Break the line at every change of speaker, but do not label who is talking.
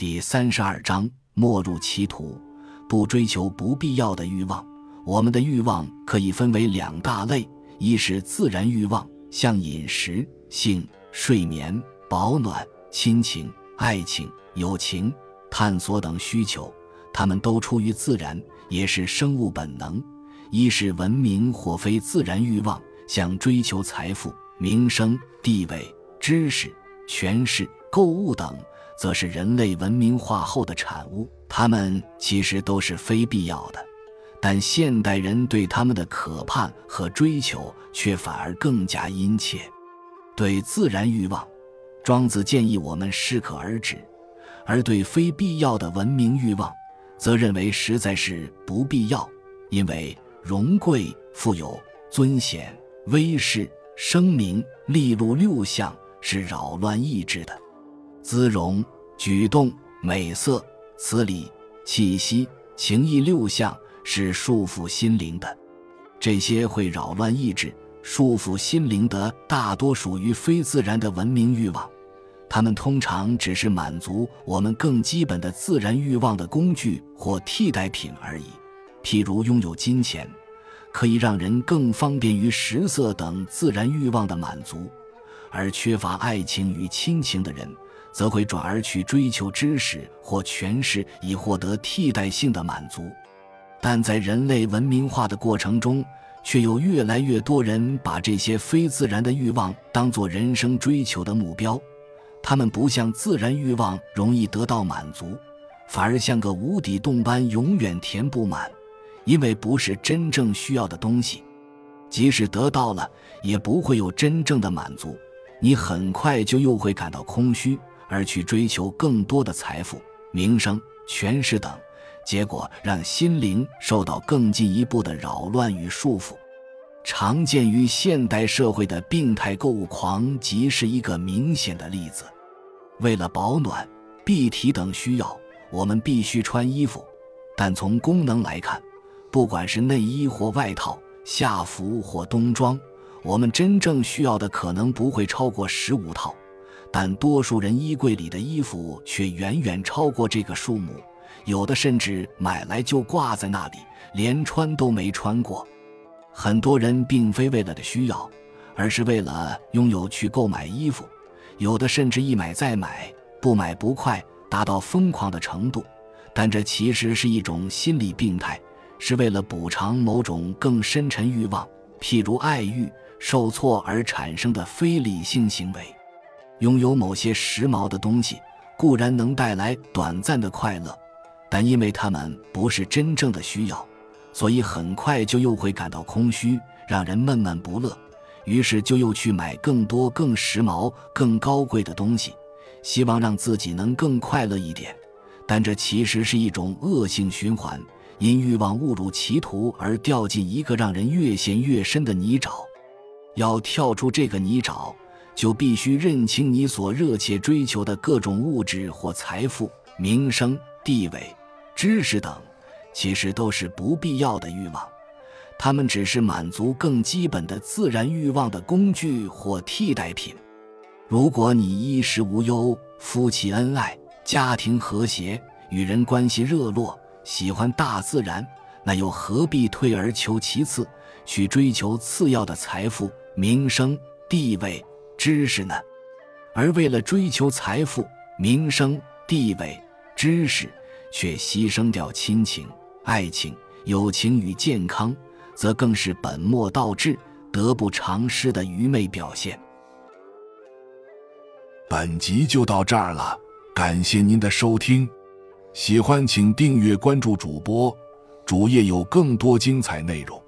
第三十二章：莫入歧途，不追求不必要的欲望。我们的欲望可以分为两大类：一是自然欲望，像饮食、性、睡眠、保暖、亲情、爱情、友情、探索等需求，它们都出于自然，也是生物本能；一是文明或非自然欲望，像追求财富、名声、地位。知识、权势、购物等，则是人类文明化后的产物。它们其实都是非必要的，但现代人对他们的渴盼和追求却反而更加殷切。对自然欲望，庄子建议我们适可而止；而对非必要的文明欲望，则认为实在是不必要，因为荣贵、富有、尊显、威势、声名、利禄六项。是扰乱意志的，姿容、举动、美色、词理、气息、情意六项是束缚心灵的。这些会扰乱意志、束缚心灵的，大多属于非自然的文明欲望。它们通常只是满足我们更基本的自然欲望的工具或替代品而已。譬如拥有金钱，可以让人更方便于食色等自然欲望的满足。而缺乏爱情与亲情的人，则会转而去追求知识或权势，以获得替代性的满足。但在人类文明化的过程中，却有越来越多人把这些非自然的欲望当作人生追求的目标。他们不像自然欲望容易得到满足，反而像个无底洞般永远填不满，因为不是真正需要的东西，即使得到了，也不会有真正的满足。你很快就又会感到空虚，而去追求更多的财富、名声、权势等，结果让心灵受到更进一步的扰乱与束缚。常见于现代社会的病态购物狂，即是一个明显的例子。为了保暖、蔽体等需要，我们必须穿衣服，但从功能来看，不管是内衣或外套、夏服或冬装。我们真正需要的可能不会超过十五套，但多数人衣柜里的衣服却远远超过这个数目，有的甚至买来就挂在那里，连穿都没穿过。很多人并非为了的需要，而是为了拥有去购买衣服，有的甚至一买再买，不买不快，达到疯狂的程度。但这其实是一种心理病态，是为了补偿某种更深沉欲望，譬如爱欲。受挫而产生的非理性行为，拥有某些时髦的东西固然能带来短暂的快乐，但因为它们不是真正的需要，所以很快就又会感到空虚，让人闷闷不乐。于是就又去买更多、更时髦、更高贵的东西，希望让自己能更快乐一点。但这其实是一种恶性循环，因欲望误入歧途而掉进一个让人越陷越深的泥沼。要跳出这个泥沼，就必须认清你所热切追求的各种物质或财富、名声、地位、知识等，其实都是不必要的欲望，它们只是满足更基本的自然欲望的工具或替代品。如果你衣食无忧、夫妻恩爱、家庭和谐、与人关系热络、喜欢大自然，那又何必退而求其次，去追求次要的财富？名声、地位、知识呢？而为了追求财富、名声、地位、知识，却牺牲掉亲情、爱情、友情与健康，则更是本末倒置、得不偿失的愚昧表现。
本集就到这儿了，感谢您的收听，喜欢请订阅关注主播，主页有更多精彩内容。